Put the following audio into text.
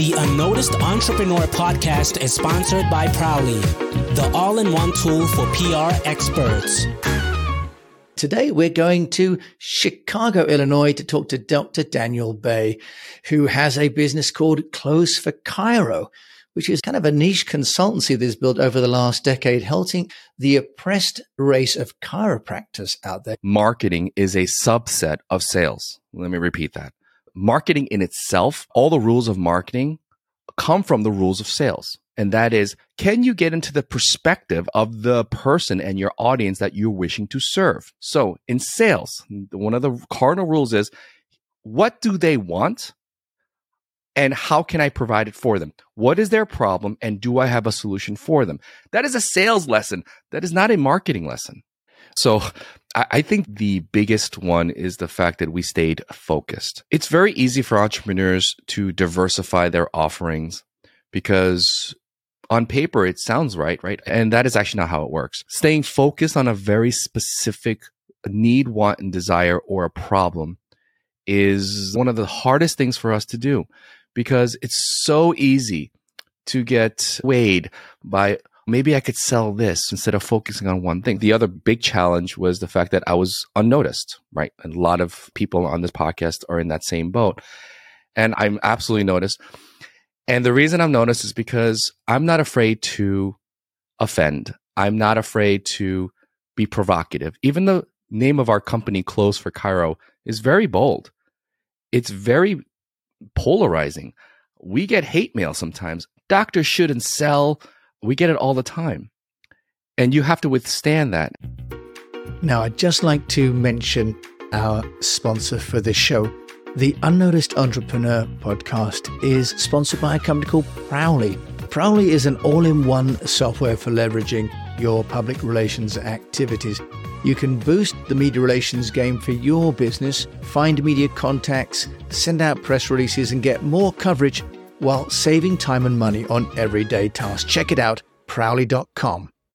The Unnoticed Entrepreneur podcast is sponsored by Prowly, the all in one tool for PR experts. Today, we're going to Chicago, Illinois to talk to Dr. Daniel Bai, who has a business called Close for Chiro, which is kind of a niche consultancy that's built over the last decade, helping the oppressed race of chiropractors out there. Marketing is a subset of sales. Let me repeat that marketing in itself, all the rules of marketing come from the rules of sales. And that is, can you get into the perspective of the person and your audience that you're wishing to serve? So in sales, one of the cardinal rules is, what do they want? And how can I provide it for them? What is their problem? And do I have a solution for them? That is a sales lesson. That is not a marketing lesson. So I think the biggest one is the fact that we stayed focused. It's very easy for entrepreneurs to diversify their offerings because on paper it sounds right, right? And that is actually not how it works. Staying focused on a very specific need, want, and desire or a problem is one of the hardest things for us to do because it's so easy to get weighed by maybe I could sell this instead of focusing on one thing. The other big challenge was the fact that I was unnoticed, right? A lot of people on this podcast are in that same boat. And I'm absolutely noticed. And the reason I'm noticed is because I'm not afraid to offend. I'm not afraid to be provocative. Even the name of our company, Close for Chiro, is very bold. It's very polarizing. We get hate mail sometimes. Doctors shouldn't sell we get it all the time. And you have to withstand that. Now, I'd just like to mention our sponsor for this show. The Unnoticed Entrepreneur podcast is sponsored by a company called Prowly. Prowly is an all in one software for leveraging your public relations activities. You can boost the media relations game for your business, find media contacts, send out press releases, and get more coverage while saving time and money on everyday tasks. Check it out, prowly.com.